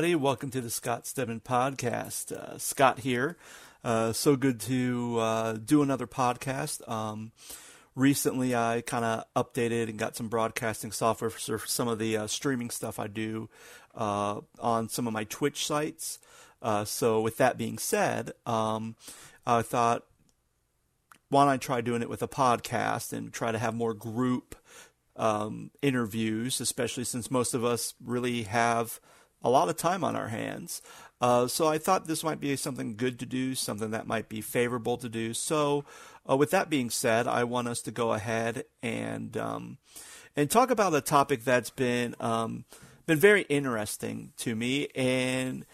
everybody. Welcome to the Scott Stedman podcast. Uh, Scott here. Uh, so good to uh, do another podcast. Um, recently, I kind of updated and got some broadcasting software for some of the uh, streaming stuff I do uh, on some of my Twitch sites. Uh, so, with that being said, um, I thought, why don't I try doing it with a podcast and try to have more group um, interviews, especially since most of us really have a lot of time on our hands. Uh, so I thought this might be something good to do, something that might be favorable to do. So, uh, with that being said, I want us to go ahead and um, and talk about a topic that's been um, been very interesting to me, and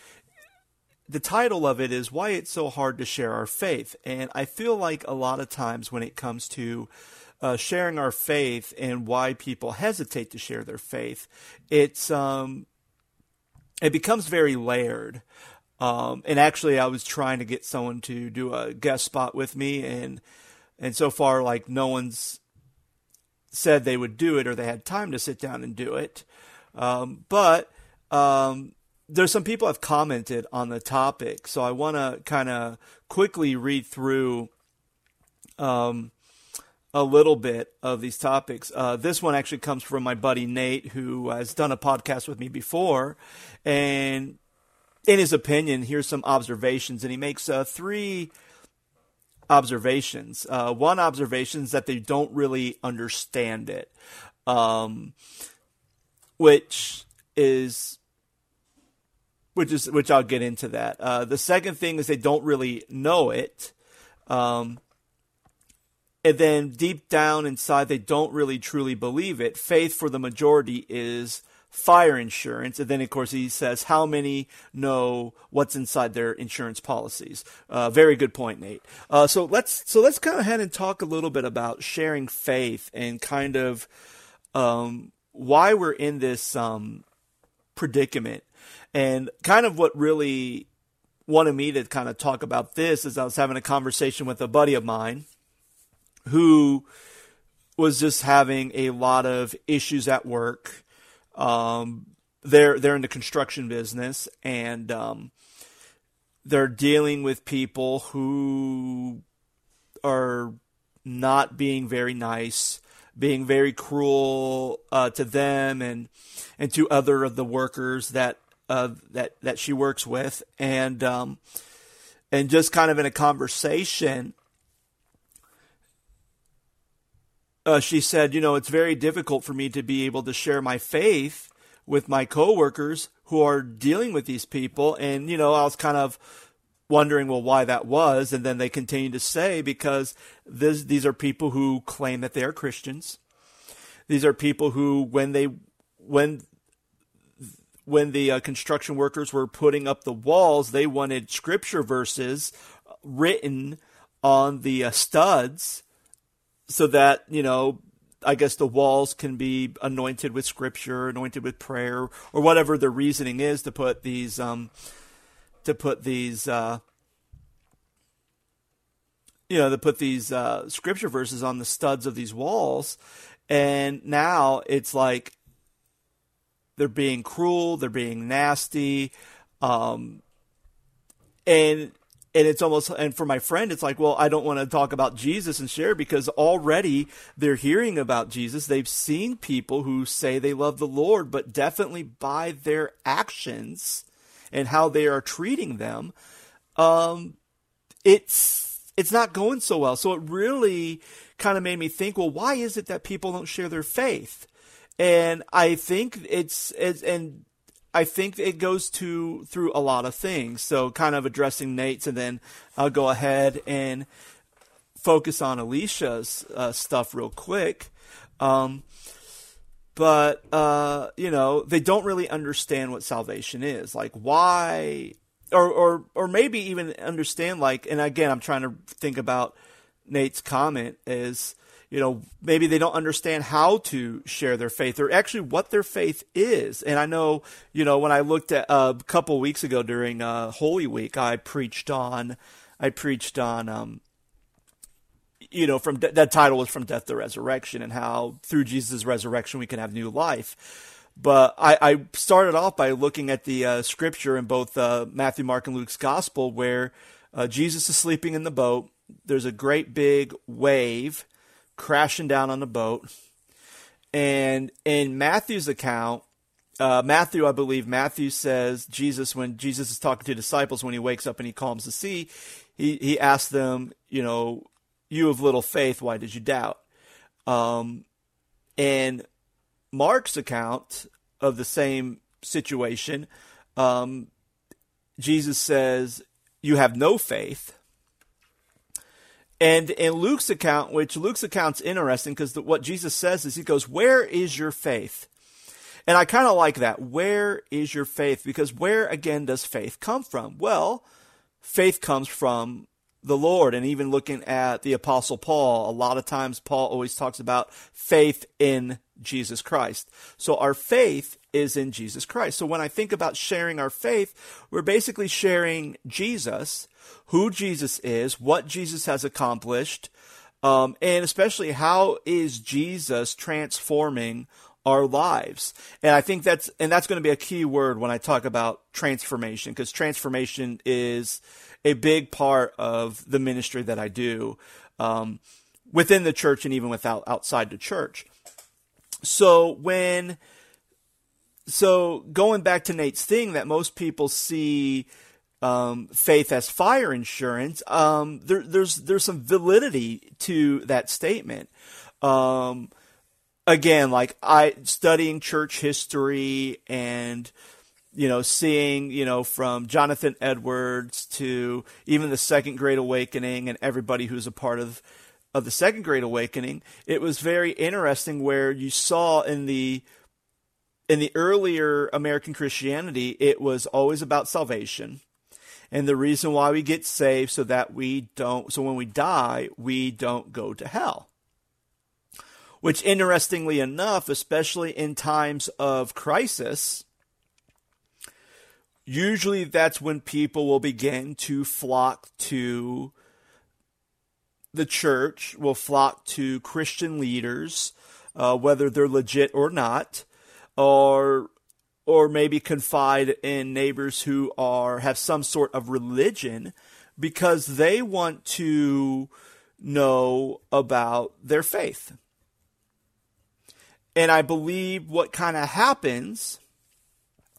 the title of it is why it's so hard to share our faith. And I feel like a lot of times when it comes to uh, sharing our faith and why people hesitate to share their faith, it's um, it becomes very layered. Um, and actually, I was trying to get someone to do a guest spot with me, and and so far, like no one's said they would do it or they had time to sit down and do it. Um, but um, there's some people have commented on the topic, so I want to kind of quickly read through um, a little bit of these topics. Uh, this one actually comes from my buddy Nate, who has done a podcast with me before, and in his opinion, here's some observations, and he makes uh, three observations. Uh, one observation is that they don't really understand it, um, which is which is which I'll get into that. Uh, the second thing is they don't really know it. Um, and then deep down inside they don't really truly believe it. Faith for the majority is fire insurance, and then of course he says how many know what's inside their insurance policies. Uh, very good point, Nate. Uh, so let's so let's go ahead and talk a little bit about sharing faith and kind of um, why we're in this um, predicament, and kind of what really wanted me to kind of talk about this is I was having a conversation with a buddy of mine who was just having a lot of issues at work. Um, they're they're in the construction business and um, they're dealing with people who are not being very nice, being very cruel uh, to them and and to other of the workers that uh, that that she works with, and um, and just kind of in a conversation, uh, she said, you know, it's very difficult for me to be able to share my faith with my coworkers who are dealing with these people. And, you know, I was kind of wondering, well, why that was. And then they continue to say, because this, these are people who claim that they are Christians. These are people who, when they, when, when the uh, construction workers were putting up the walls, they wanted scripture verses written on the uh, studs so that you know I guess the walls can be anointed with scripture, anointed with prayer, or whatever the reasoning is to put these um, to put these uh, you know to put these uh, scripture verses on the studs of these walls, and now it's like they're being cruel, they're being nasty, um, and and it's almost and for my friend it's like well i don't want to talk about jesus and share because already they're hearing about jesus. They've seen people who say they love the lord but definitely by their actions and how they are treating them um it's it's not going so well. So it really kind of made me think well why is it that people don't share their faith? And i think it's, it's and I think it goes to through a lot of things. So kind of addressing Nate's, and then I'll go ahead and focus on Alicia's uh, stuff real quick. Um, but uh, you know, they don't really understand what salvation is. Like, why, or or or maybe even understand. Like, and again, I'm trying to think about Nate's comment is you know, maybe they don't understand how to share their faith or actually what their faith is. And I know, you know, when I looked at uh, a couple weeks ago during uh, Holy Week, I preached on, I preached on, um, you know, from de- that title was from death to resurrection and how through Jesus' resurrection we can have new life. But I, I started off by looking at the uh, scripture in both uh, Matthew, Mark, and Luke's gospel where uh, Jesus is sleeping in the boat. There's a great big wave crashing down on the boat. And in Matthew's account, uh, Matthew, I believe, Matthew says Jesus, when Jesus is talking to disciples, when he wakes up and he calms the sea, he, he asks them, you know, you of little faith, why did you doubt? Um, and Mark's account of the same situation, um, Jesus says, You have no faith. And in Luke's account, which Luke's account's interesting because what Jesus says is, He goes, Where is your faith? And I kind of like that. Where is your faith? Because where again does faith come from? Well, faith comes from the Lord. And even looking at the Apostle Paul, a lot of times Paul always talks about faith in Jesus Christ. So our faith is in Jesus Christ. So when I think about sharing our faith, we're basically sharing Jesus, who Jesus is, what Jesus has accomplished, um, and especially how is Jesus transforming our lives. And I think that's and that's going to be a key word when I talk about transformation because transformation is a big part of the ministry that I do um, within the church and even without outside the church. So when so going back to Nate's thing that most people see um, faith as fire insurance, um, there, there's there's some validity to that statement. Um, again, like I studying church history and you know, seeing, you know, from Jonathan Edwards to even the Second Great Awakening and everybody who's a part of of the Second Great Awakening, it was very interesting where you saw in the in the earlier American Christianity, it was always about salvation. And the reason why we get saved so that we don't so when we die, we don't go to hell. Which interestingly enough, especially in times of crisis, usually that's when people will begin to flock to the church, will flock to Christian leaders, uh, whether they're legit or not, or or maybe confide in neighbors who are have some sort of religion because they want to know about their faith. And I believe what kind of happens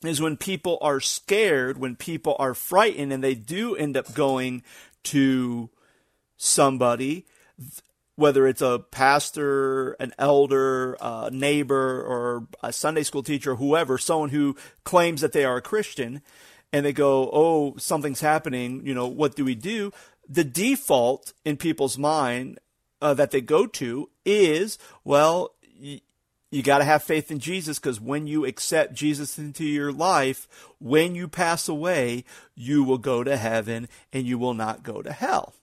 is when people are scared, when people are frightened, and they do end up going to somebody, whether it's a pastor, an elder, a neighbor, or a Sunday school teacher, whoever, someone who claims that they are a Christian, and they go, Oh, something's happening, you know, what do we do? The default in people's mind uh, that they go to is, well, you got to have faith in Jesus because when you accept Jesus into your life, when you pass away, you will go to heaven and you will not go to hell.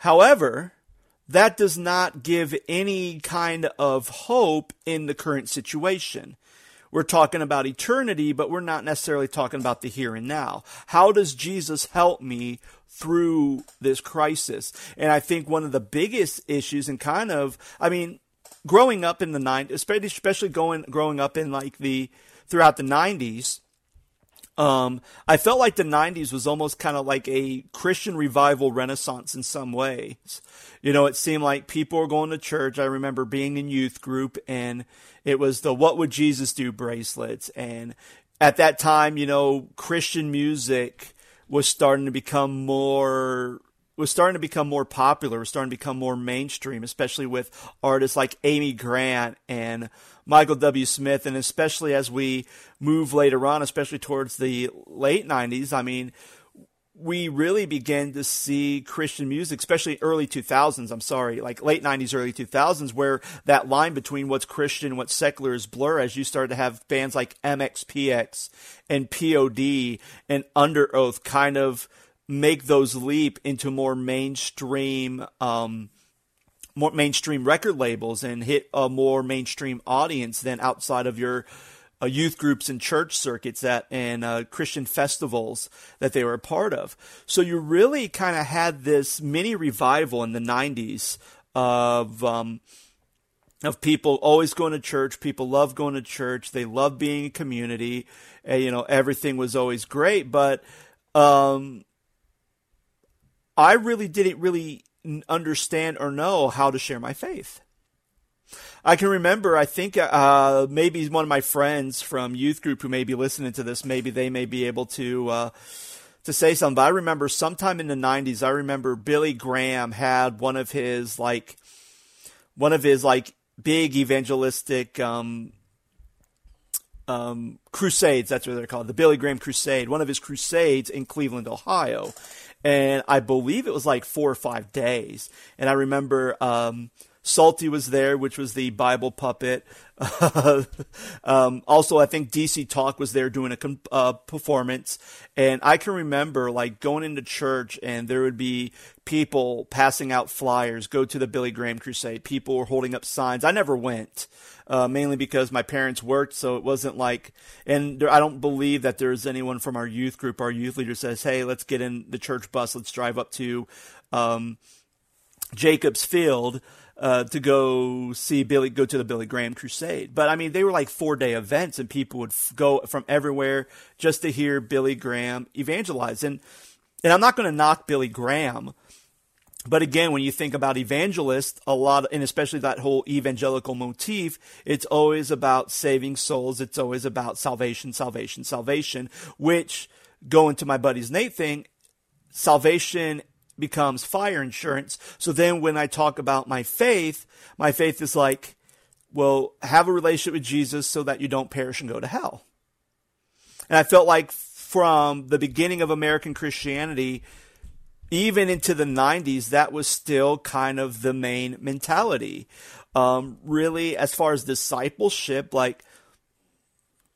However, that does not give any kind of hope in the current situation. We're talking about eternity, but we're not necessarily talking about the here and now. How does Jesus help me through this crisis? And I think one of the biggest issues and kind of, I mean, growing up in the 90s, especially going, growing up in like the, throughout the 90s, um, I felt like the 90s was almost kind of like a Christian revival renaissance in some ways. You know, it seemed like people were going to church. I remember being in youth group and it was the What Would Jesus Do bracelets. And at that time, you know, Christian music was starting to become more was starting to become more popular, was starting to become more mainstream, especially with artists like Amy Grant and Michael W. Smith, and especially as we move later on, especially towards the late 90s. I mean, we really began to see Christian music, especially early 2000s, I'm sorry, like late 90s, early 2000s, where that line between what's Christian and what's secular is blur as you started to have bands like MXPX and POD and Underoath kind of make those leap into more mainstream, um, more mainstream record labels and hit a more mainstream audience than outside of your uh, youth groups and church circuits that and uh, Christian festivals that they were a part of. So you really kind of had this mini revival in the '90s of um, of people always going to church. People love going to church. They love being a community. And, you know, everything was always great. But um, I really didn't really understand or know how to share my faith. I can remember, I think uh, maybe one of my friends from youth group who may be listening to this, maybe they may be able to. Uh, to say something, but I remember sometime in the 90s, I remember Billy Graham had one of his like, one of his like big evangelistic um, um, crusades. That's what they're called, the Billy Graham Crusade. One of his crusades in Cleveland, Ohio, and I believe it was like four or five days. And I remember um, Psalty was there, which was the Bible puppet. um, also, I think DC Talk was there doing a uh, performance, and I can remember like going into church, and there would be people passing out flyers. Go to the Billy Graham Crusade. People were holding up signs. I never went, uh, mainly because my parents worked, so it wasn't like. And there, I don't believe that there's anyone from our youth group. Our youth leader says, "Hey, let's get in the church bus. Let's drive up to." Um, Jacobs Field uh, to go see Billy, go to the Billy Graham Crusade. But I mean, they were like four day events, and people would f- go from everywhere just to hear Billy Graham evangelize. And and I'm not going to knock Billy Graham, but again, when you think about evangelists, a lot, and especially that whole evangelical motif, it's always about saving souls. It's always about salvation, salvation, salvation. Which going to my buddy's Nate thing, salvation becomes fire insurance. So then when I talk about my faith, my faith is like, well, have a relationship with Jesus so that you don't perish and go to hell. And I felt like from the beginning of American Christianity, even into the 90s, that was still kind of the main mentality. Um, really, as far as discipleship, like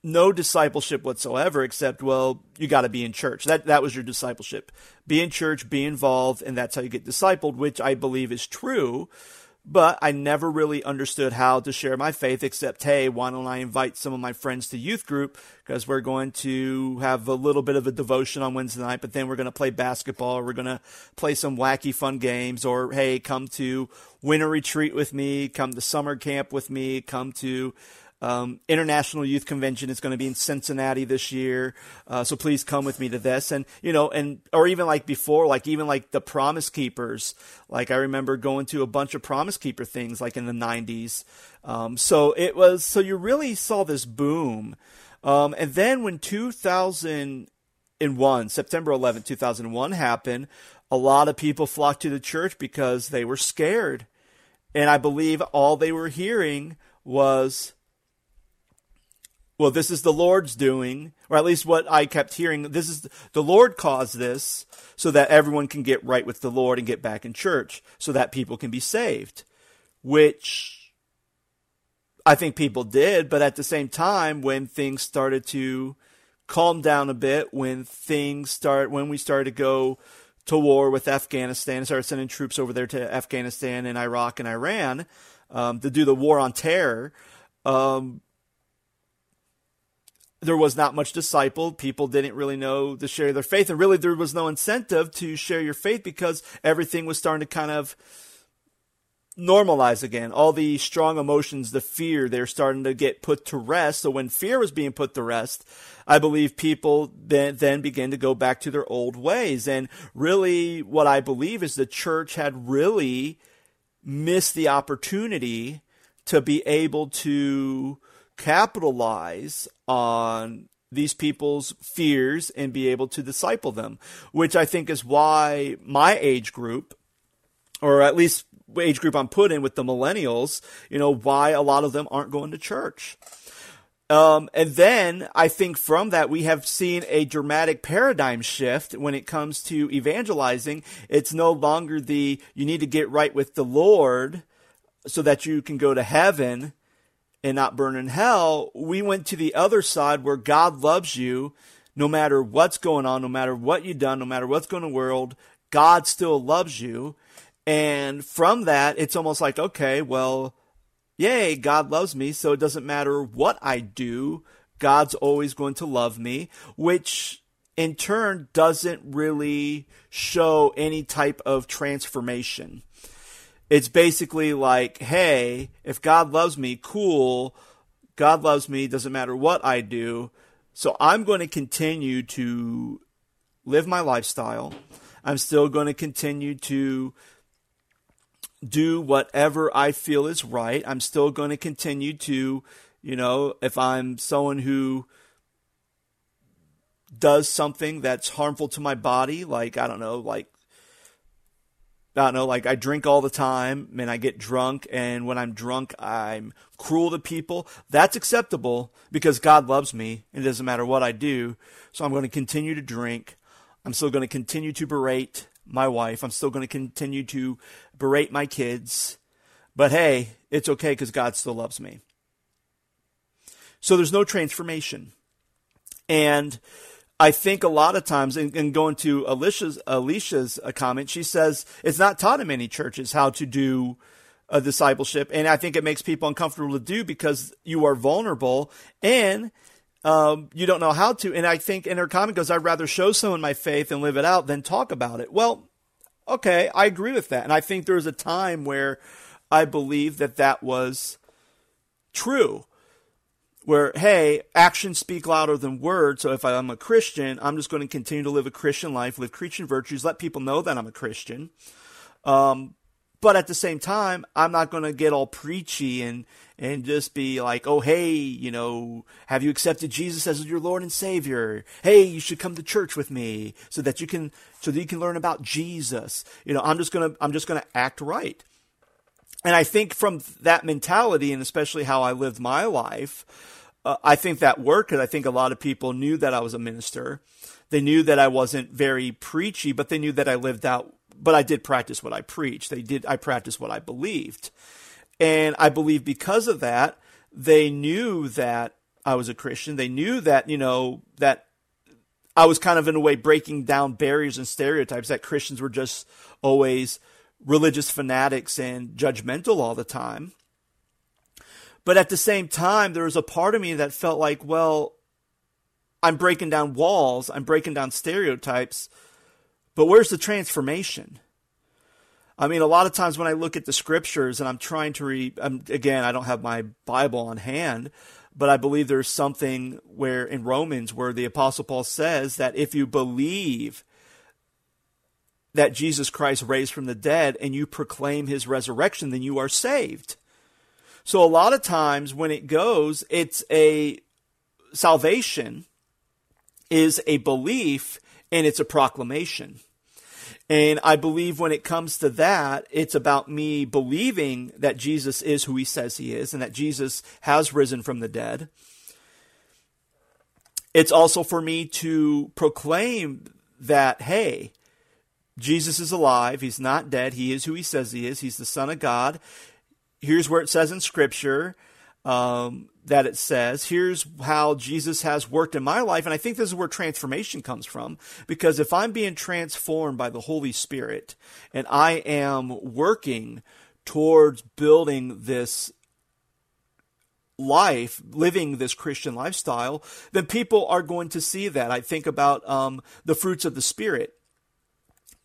no discipleship whatsoever except well you got to be in church. That that was your discipleship. Be in church be involved and that's how you get discipled which i believe is true but i never really understood how to share my faith except hey why don't i invite some of my friends to youth group? Because we're going to have a little bit of a devotion on wednesday night but then we're going to play basketball we're going to play some wacky fun games or hey come to winter retreat with me come to summer camp with me come to um, International Youth Convention is going to be in Cincinnati this year, uh, so please come with me to this. And you know, and or even like before, like even like the Promise Keepers. Like I remember going to a bunch of Promise Keeper things, like in the '90s. Um, so it was. So you really saw this boom. Um, and then when 2001, September 11, 2001 happened, a lot of people flocked to the church because they were scared. And I believe all they were hearing was well, this is the Lord's doing, or at least what I kept hearing. This is the Lord caused this so that everyone can get right with the Lord and get back in church, so that people can be saved, which I think people did. But at the same time, when things started to calm down a bit, when things start, when we started to go to war with Afghanistan, started sending troops over there to Afghanistan and Iraq and Iran um, to do the war on terror. Um, there was not much disciple. People didn't really know to share their faith. And really, there was no incentive to share your faith because everything was starting to kind of normalize again. All the strong emotions, the fear, they're starting to get put to rest. So when fear was being put to rest, I believe people then, then began to go back to their old ways. And really, what I believe is the church had really missed the opportunity to be able to capitalize on these people's fears and be able to disciple them, which I think is why my age group, or at least age group I'm put in with the millennials, you know, why a lot of them aren't going to church. Um, and then I think from that we have seen a dramatic paradigm shift when it comes to evangelizing. It's no longer the you need to get right with the Lord so that you can go to heaven and not burn in hell, we went to the other side where God loves you no matter what's going on, no matter what you've done, no matter what's going on in the world, God still loves you. And from that, it's almost like, okay, well, yay, God loves me, so it doesn't matter what I do, God's always going to love me, which in turn doesn't really show any type of transformation. It's basically like, hey, if God loves me, cool. God loves me, doesn't matter what I do. So I'm going to continue to live my lifestyle. I'm still going to continue to do whatever I feel is right. I'm still going to continue to, you know, if I'm someone who does something that's harmful to my body, like, I don't know, like I don't know, like I drink all the time and I get drunk, and when I'm drunk, I'm cruel to people. That's acceptable because God loves me. It doesn't matter what I do. So I'm going to continue to drink. I'm still going to continue to berate my wife. I'm still going to continue to berate my kids. But hey, it's okay because God still loves me. So there's no transformation. And I think a lot of times, and, and going to Alicia's, Alicia's uh, comment, she says it's not taught in many churches how to do a discipleship, and I think it makes people uncomfortable to do because you are vulnerable and um, you don't know how to. And I think in her comment goes, "I'd rather show someone my faith and live it out than talk about it." Well, okay, I agree with that, and I think there was a time where I believe that that was true where hey actions speak louder than words. So if i'm a christian i'm just going to continue to live a christian life live christian virtues let people know that i'm a christian. Um, but at the same time i'm not going to get all preachy and and just be like oh hey you know have you accepted jesus as your lord and savior? Hey you should come to church with me so that you can so that you can learn about jesus. You know i'm just going to i'm just going to act right and i think from that mentality and especially how i lived my life uh, I think that worked because I think a lot of people knew that I was a minister. They knew that I wasn't very preachy, but they knew that I lived out. But I did practice what I preached. They did. I practiced what I believed, and I believe because of that, they knew that I was a Christian. They knew that you know that I was kind of in a way breaking down barriers and stereotypes that Christians were just always religious fanatics and judgmental all the time. But at the same time, there was a part of me that felt like, well, I'm breaking down walls, I'm breaking down stereotypes, but where's the transformation? I mean, a lot of times when I look at the scriptures and I'm trying to read, um, again, I don't have my Bible on hand, but I believe there's something where in Romans where the Apostle Paul says that if you believe that Jesus Christ raised from the dead and you proclaim his resurrection, then you are saved. So a lot of times when it goes, it's a salvation is a belief and it's a proclamation. And I believe when it comes to that, it's about me believing that Jesus is who he says he is and that Jesus has risen from the dead. It's also for me to proclaim that, hey, Jesus is alive. He's not dead. He is who he says he is. He's the Son of God here's where it says in Scripture um, that it says, here's how Jesus has worked in my life. And I think this is where transformation comes from. Because if I'm being transformed by the Holy Spirit and I am working towards building this life, living this Christian lifestyle, then people are going to see that. I think about um, the fruits of the Spirit,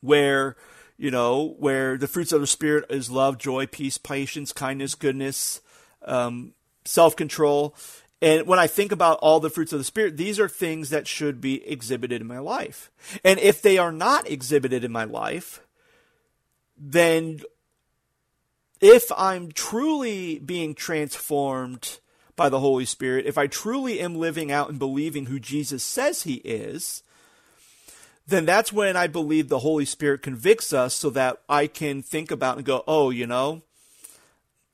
where you know, where the fruits of the Spirit is love, joy, peace, patience, kindness, goodness, um, self control. And when I think about all the fruits of the Spirit, these are things that should be exhibited in my life. And if they are not exhibited in my life, then if I'm truly being transformed by the Holy Spirit, if I truly am living out and believing who Jesus says he is, then that's when I believe the Holy Spirit convicts us so that I can think about and go, oh, you know,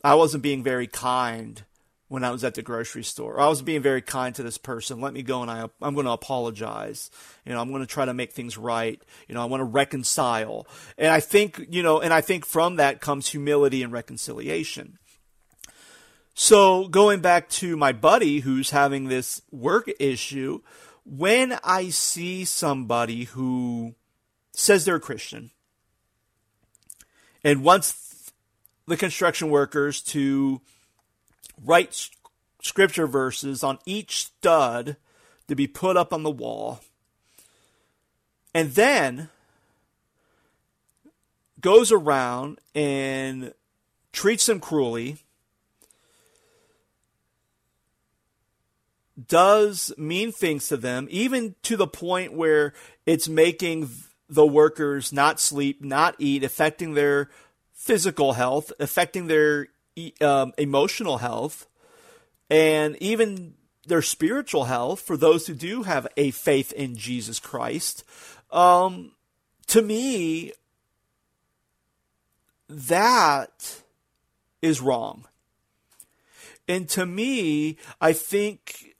I wasn't being very kind when I was at the grocery store. I was being very kind to this person. Let me go and I, I'm going to apologize. You know, I'm going to try to make things right. You know, I want to reconcile. And I think, you know, and I think from that comes humility and reconciliation. So going back to my buddy who's having this work issue, when I see somebody who says they're a Christian and wants the construction workers to write scripture verses on each stud to be put up on the wall, and then goes around and treats them cruelly, does mean things to them, even to the point where it's making the workers not sleep, not eat, affecting their physical health, affecting their um, emotional health, and even their spiritual health for those who do have a faith in Jesus Christ. Um, to me, that is wrong. And to me, I think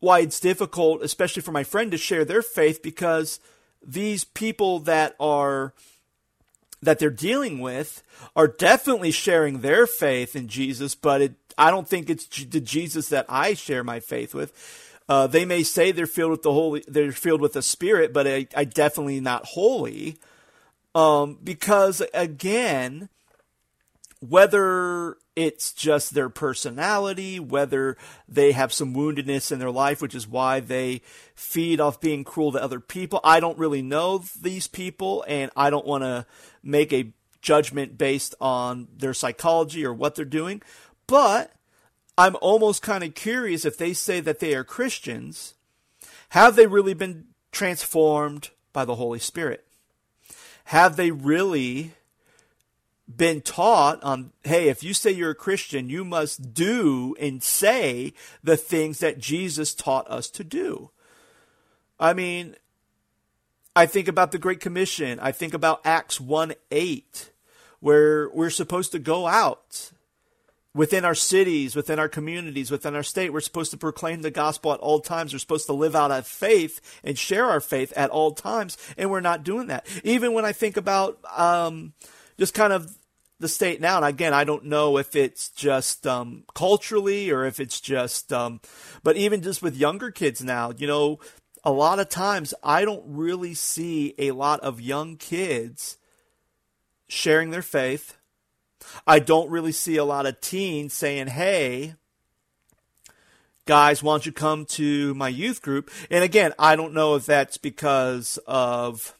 why it's difficult, especially for my friend, to share their faith because these people that are that they're dealing with are definitely sharing their faith in Jesus, but it, I don't think it's the Jesus that I share my faith with. Uh, they may say they're filled with the Holy, they're filled with the Spirit, but I, I definitely not holy. Um, because again, whether it's just their personality, whether they have some woundedness in their life, which is why they feed off being cruel to other people. I don't really know these people, and I don't want to make a judgment based on their psychology or what they're doing. But I'm almost kind of curious if they say that they are Christians, have they really been transformed by the Holy Spirit? Have they really been taught on, hey, if you say you're a Christian, you must do and say the things that Jesus taught us to do. I mean, I think about the Great Commission. I think about Acts 1 8, where we're supposed to go out within our cities, within our communities, within our state. We're supposed to proclaim the gospel at all times. We're supposed to live out our faith and share our faith at all times, and we're not doing that. Even when I think about um, just kind of the state now. And again, I don't know if it's just um, culturally or if it's just, um, but even just with younger kids now, you know, a lot of times I don't really see a lot of young kids sharing their faith. I don't really see a lot of teens saying, hey, guys, why don't you come to my youth group? And again, I don't know if that's because of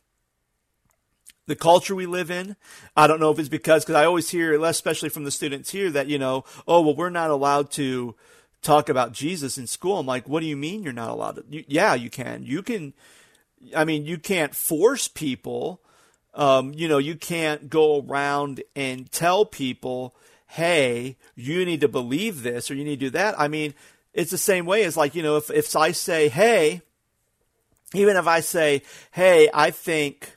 the culture we live in. I don't know if it's because, because I always hear, especially from the students here, that, you know, oh, well, we're not allowed to talk about Jesus in school. I'm like, what do you mean you're not allowed to? You, yeah, you can. You can, I mean, you can't force people. Um, you know, you can't go around and tell people, hey, you need to believe this or you need to do that. I mean, it's the same way as like, you know, if, if I say, hey, even if I say, hey, I think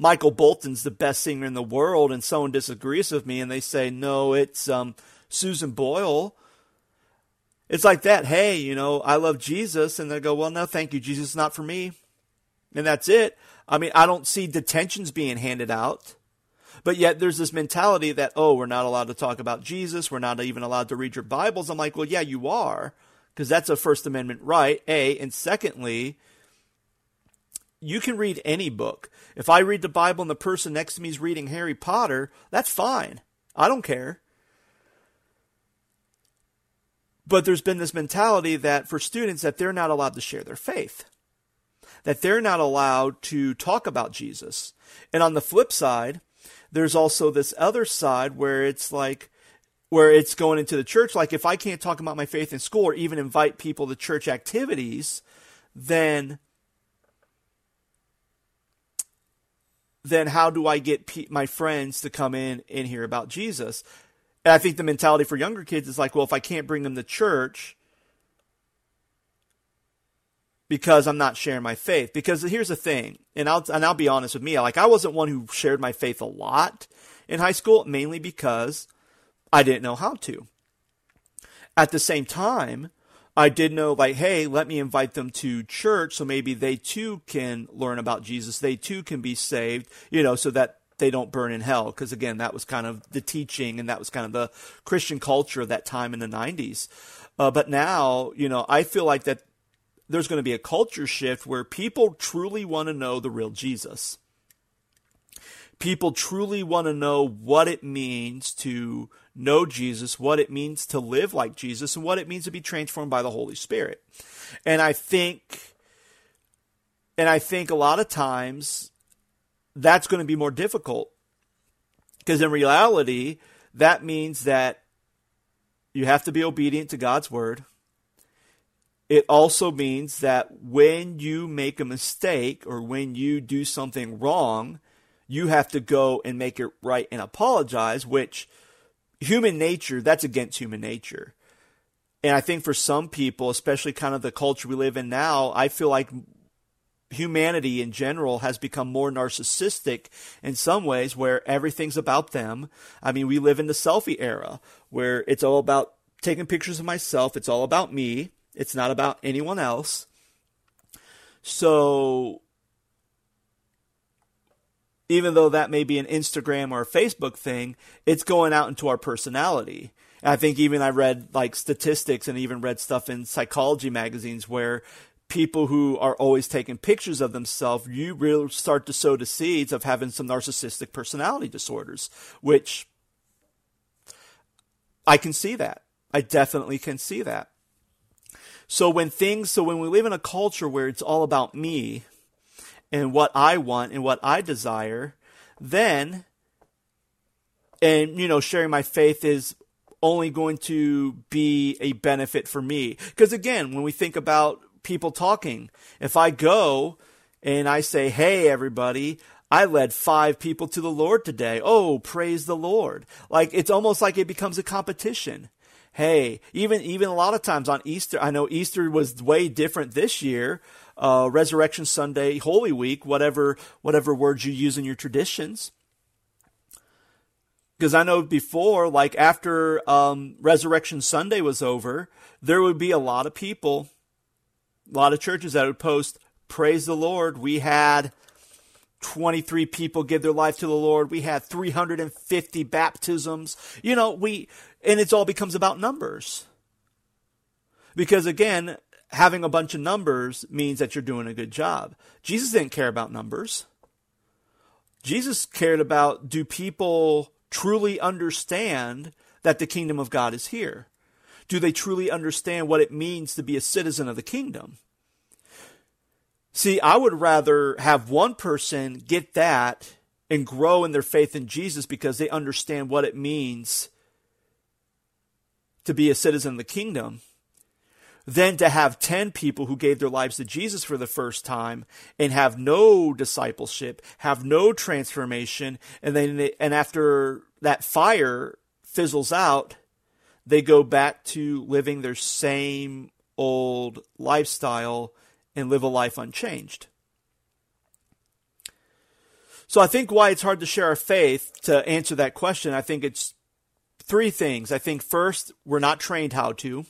Michael Bolton's the best singer in the world, and someone disagrees with me, and they say, no, it's um, Susan Boyle. It's like that. Hey, you know, I love Jesus, and they go, well, no, thank you, Jesus, is not for me, and that's it. I mean, I don't see detentions being handed out. But yet there's this mentality that, oh, we're not allowed to talk about Jesus. We're not even allowed to read your Bibles. I'm like, well, yeah, you are, because that's a First Amendment right, A. And secondly, you can read any book. If I read the Bible and the person next to me is reading Harry Potter, that's fine. I don't care. But there's been this mentality that for students that they're not allowed to share their faith. That they're not allowed to talk about Jesus. And on the flip side, there's also this other side where it's like where it's going into the church like if I can't talk about my faith in school or even invite people to church activities, then then how do I get pe- my friends to come in and hear about Jesus? And I think the mentality for younger kids is like, well, if I can't bring them to church because I'm not sharing my faith. Because here's the thing, and I'll and I'll be honest with me, like I wasn't one who shared my faith a lot in high school, mainly because I didn't know how to. At the same time, I did know, like, hey, let me invite them to church so maybe they too can learn about Jesus. They too can be saved, you know, so that they don't burn in hell. Because again, that was kind of the teaching and that was kind of the Christian culture of that time in the 90s. Uh, but now, you know, I feel like that there's going to be a culture shift where people truly want to know the real Jesus. People truly want to know what it means to know Jesus, what it means to live like Jesus, and what it means to be transformed by the Holy Spirit. And I think, and I think a lot of times that's going to be more difficult Because in reality, that means that you have to be obedient to God's word. It also means that when you make a mistake or when you do something wrong, you have to go and make it right and apologize, which human nature, that's against human nature. And I think for some people, especially kind of the culture we live in now, I feel like humanity in general has become more narcissistic in some ways where everything's about them. I mean, we live in the selfie era where it's all about taking pictures of myself, it's all about me, it's not about anyone else. So, even though that may be an Instagram or a Facebook thing, it's going out into our personality. And I think even I read like statistics and even read stuff in psychology magazines where people who are always taking pictures of themselves, you really start to sow the seeds of having some narcissistic personality disorders, which I can see that. I definitely can see that. So when things, so when we live in a culture where it's all about me and what I want and what I desire, then, and you know, sharing my faith is only going to be a benefit for me. Because again, when we think about people talking. If I go and I say, hey, everybody, I led five people to the Lord today. Oh, praise the Lord. Like, it's almost like it becomes a competition. Hey, even, even a lot of times on Easter, I know Easter was way different this year. Uh, Resurrection Sunday, Holy Week, whatever, whatever words you use in your traditions. Because I know before, like after um, Resurrection Sunday was over, there would be a lot of people a lot of churches that would post, Praise the Lord. We had 23 people give their life to the Lord. We had 350 baptisms. You know, we, and it all becomes about numbers. Because again, having a bunch of numbers means that you're doing a good job. Jesus didn't care about numbers. Jesus cared about do people truly understand that the kingdom of God is here? Do they truly understand what it means to be a citizen of the kingdom? See, I would rather have one person get that and grow in their faith in Jesus because they understand what it means to be a citizen of the kingdom than to have 10 people who gave their lives to Jesus for the first time and have no discipleship, have no transformation, and then they, and after that fire fizzles out, they go back to living their same old lifestyle and live a life unchanged. So I think why it's hard to share our faith to answer that question, I think it's three things. I think first, we're not trained how to.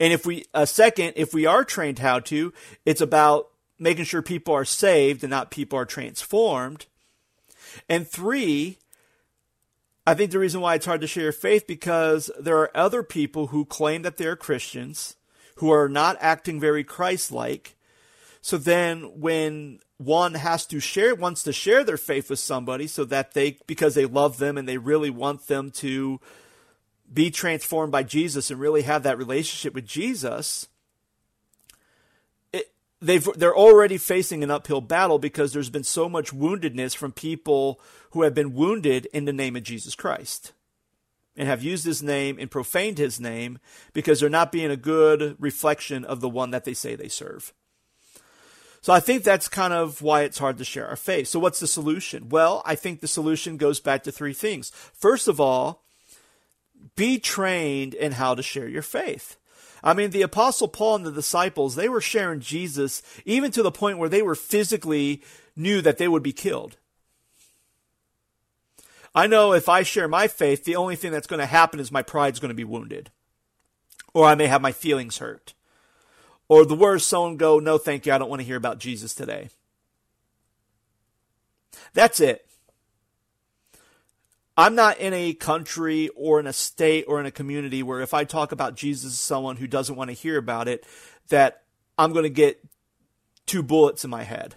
And if we, a second, if we are trained how to, it's about making sure people are saved and not people are transformed. And three, I think the reason why it's hard to share your faith because there are other people who claim that they're Christians who are not acting very Christ-like. So then when one has to share wants to share their faith with somebody so that they because they love them and they really want them to be transformed by Jesus and really have that relationship with Jesus, they've they're already facing an uphill battle because there's been so much woundedness from people who have been wounded in the name of Jesus Christ and have used his name and profaned his name because they're not being a good reflection of the one that they say they serve. So I think that's kind of why it's hard to share our faith. So what's the solution? Well, I think the solution goes back to three things. First of all, be trained in how to share your faith. I mean, the Apostle Paul and the disciples, they were sharing Jesus even to the point where they were physically knew that they would be killed. I know if I share my faith, the only thing that's going to happen is my pride's going to be wounded. Or I may have my feelings hurt. Or the words someone go, no, thank you, I don't want to hear about Jesus today. That's it. I'm not in a country or in a state or in a community where if I talk about Jesus to someone who doesn't want to hear about it, that I'm going to get two bullets in my head.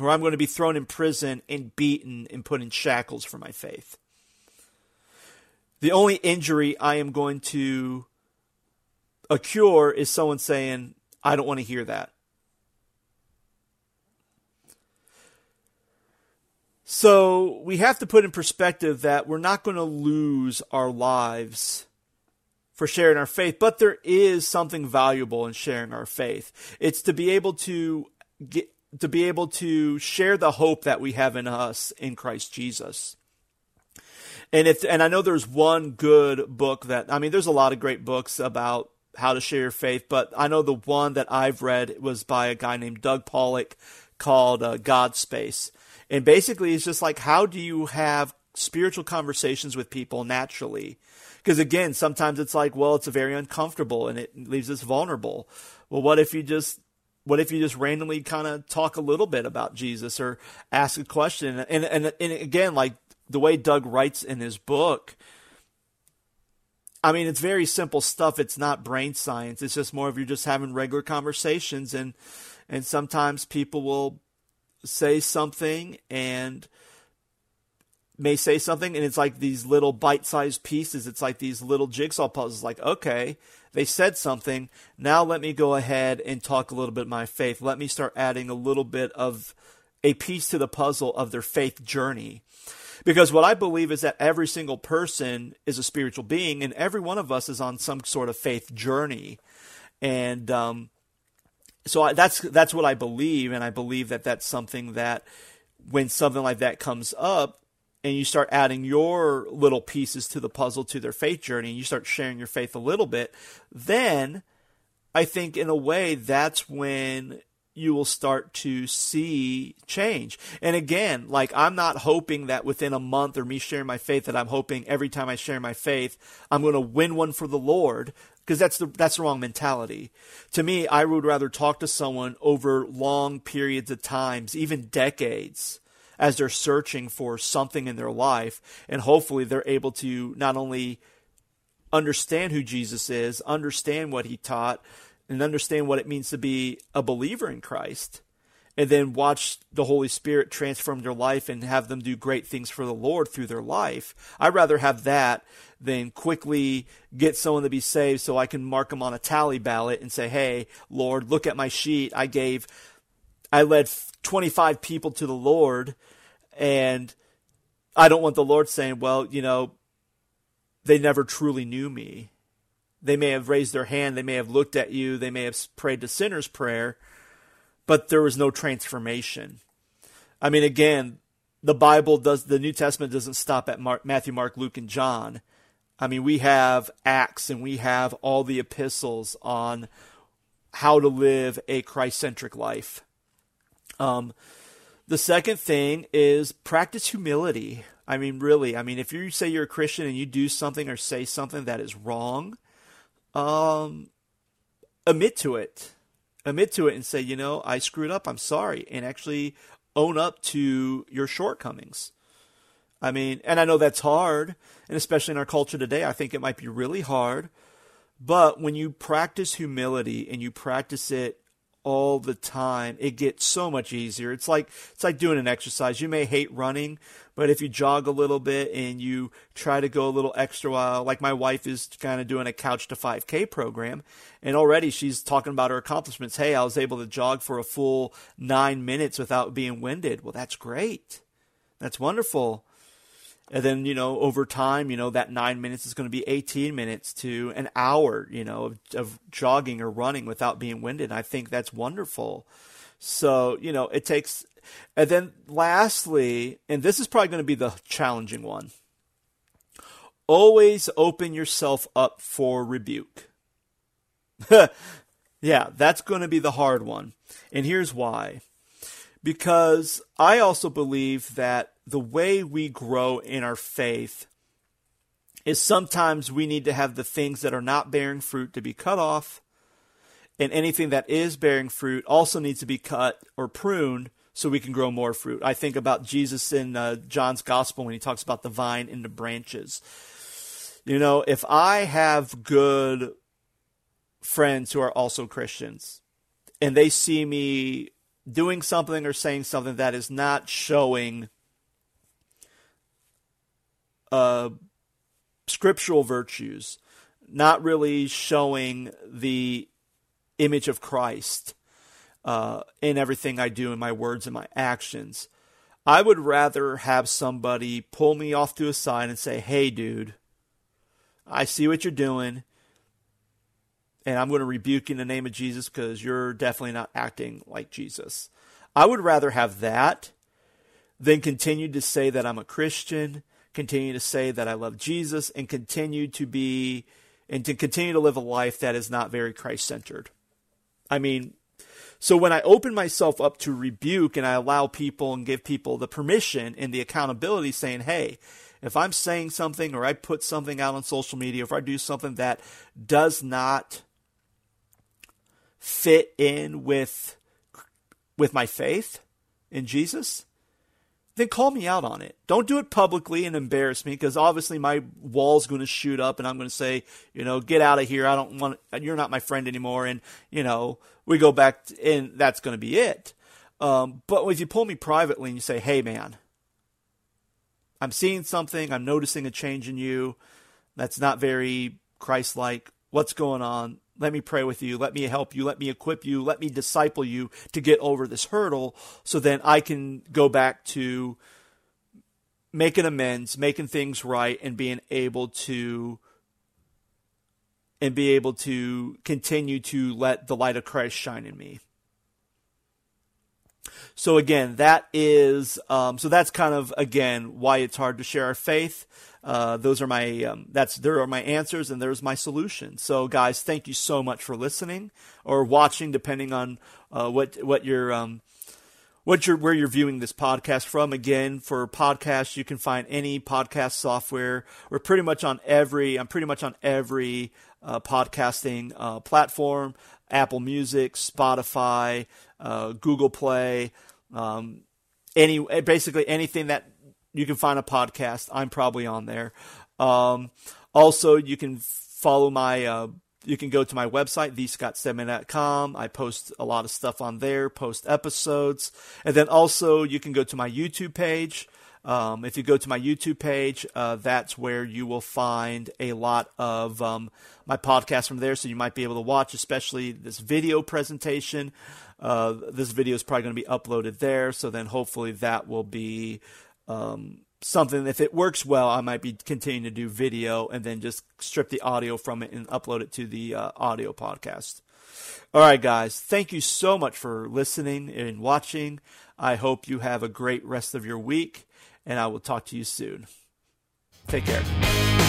Or I'm going to be thrown in prison and beaten and put in shackles for my faith. The only injury I am going to a cure is someone saying, I don't want to hear that. So we have to put in perspective that we're not going to lose our lives for sharing our faith, but there is something valuable in sharing our faith. It's to be able to get to be able to share the hope that we have in us in Christ Jesus. And if and I know there's one good book that I mean there's a lot of great books about how to share your faith, but I know the one that I've read was by a guy named Doug Pollock called uh, God Space. And basically it's just like how do you have spiritual conversations with people naturally? Because again, sometimes it's like, well, it's very uncomfortable and it leaves us vulnerable. Well, what if you just what if you just randomly kind of talk a little bit about Jesus or ask a question? And, and and again, like the way Doug writes in his book, I mean, it's very simple stuff. It's not brain science. It's just more of you're just having regular conversations, and and sometimes people will say something and may say something and it's like these little bite-sized pieces. It's like these little jigsaw puzzles. Like okay they said something. Now let me go ahead and talk a little bit my faith. Let me start adding a little bit of a piece to the puzzle of their faith journey. Because what i believe is that every single person is a spiritual being and every one of us is on some sort of faith journey. And um, so I, that's that's what i believe and i believe that that's something that when something like that comes up and you start adding your little pieces to the puzzle to their faith journey and you start sharing your faith a little bit, then I think in a way that's when you will start to see change. And again, like I'm not hoping that within a month or me sharing my faith that I'm hoping every time I share my faith, I'm going to win one for the Lord because that's the that's the wrong mentality. To me, I would rather talk to someone over long periods of times, even decades, as they're searching for something in their life. And hopefully they're able to not only understand who Jesus is, understand what he taught, and understand what it means to be a believer in Christ, and then watch the Holy Spirit transform their life and have them do great things for the Lord through their life. I'd rather have that than quickly get someone to be saved so I can mark them on a tally ballot and say, hey, Lord, look at my sheet. I gave, I led 25 people to the Lord, and I don't want the Lord saying, well, you know, they never truly knew me. They may have raised their hand, they may have looked at you, they may have prayed the sinner's prayer, but there was no transformation. I mean, again, the Bible does, the New Testament doesn't stop at Mark, Matthew, Mark, Luke, and John. I mean, we have Acts and we have all the epistles on how to live a Christ centric life. Um, the second thing is practice humility. I mean, really, I mean, if you say you're a Christian and you do something or say something that is wrong, um, admit to it. Admit to it and say, you know, I screwed up. I'm sorry. And actually own up to your shortcomings. I mean, and I know that's hard. And especially in our culture today, I think it might be really hard. But when you practice humility and you practice it all the time, it gets so much easier. It's like it's like doing an exercise. You may hate running, but if you jog a little bit and you try to go a little extra while, like my wife is kind of doing a couch to 5K program, and already she's talking about her accomplishments. Hey, I was able to jog for a full nine minutes without being winded. Well, that's great. That's wonderful. And then, you know, over time, you know, that nine minutes is going to be 18 minutes to an hour, you know, of, of jogging or running without being winded. I think that's wonderful. So, you know, it takes, and then lastly, and this is probably going to be the challenging one always open yourself up for rebuke. yeah, that's going to be the hard one. And here's why. Because I also believe that the way we grow in our faith is sometimes we need to have the things that are not bearing fruit to be cut off, and anything that is bearing fruit also needs to be cut or pruned so we can grow more fruit. I think about Jesus in uh, John's gospel when he talks about the vine and the branches. You know, if I have good friends who are also Christians and they see me doing something or saying something that is not showing uh, scriptural virtues, not really showing the image of Christ uh, in everything I do, in my words and my actions. I would rather have somebody pull me off to a side and say, hey, dude, I see what you're doing, and I'm going to rebuke you in the name of Jesus because you're definitely not acting like Jesus. I would rather have that than continue to say that I'm a Christian, continue to say that I love Jesus, and continue to be and to continue to live a life that is not very Christ centered. I mean, so when I open myself up to rebuke and I allow people and give people the permission and the accountability saying, hey, if I'm saying something or I put something out on social media, if I do something that does not fit in with with my faith in Jesus, then call me out on it. Don't do it publicly and embarrass me because obviously my wall's going to shoot up and I'm going to say, you know, get out of here. I don't want, you're not my friend anymore. And, you know, we go back to, and that's going to be it. Um, but if you pull me privately and you say, hey, man, I'm seeing something, I'm noticing a change in you that's not very Christ like. What's going on? Let me pray with you. Let me help you. Let me equip you. Let me disciple you to get over this hurdle so then I can go back to making amends, making things right, and being able to and be able to continue to let the light of Christ shine in me. So again, that is um, so that's kind of again why it's hard to share our faith. Uh, those are my um, that's there are my answers and there's my solution. So guys, thank you so much for listening or watching, depending on uh, what what your um, what you're where you're viewing this podcast from. Again, for podcasts, you can find any podcast software. We're pretty much on every. I'm pretty much on every uh, podcasting uh, platform: Apple Music, Spotify, uh, Google Play, um, any basically anything that you can find a podcast. I'm probably on there. Um, also, you can follow my. Uh, you can go to my website, thescottstedman.com. I post a lot of stuff on there, post episodes. And then also, you can go to my YouTube page. Um, if you go to my YouTube page, uh, that's where you will find a lot of um, my podcasts from there. So you might be able to watch, especially this video presentation. Uh, this video is probably going to be uploaded there. So then hopefully that will be um, something. If it works well, I might be continuing to do video and then just strip the audio from it and upload it to the uh, audio podcast. All right, guys. Thank you so much for listening and watching. I hope you have a great rest of your week, and I will talk to you soon. Take care.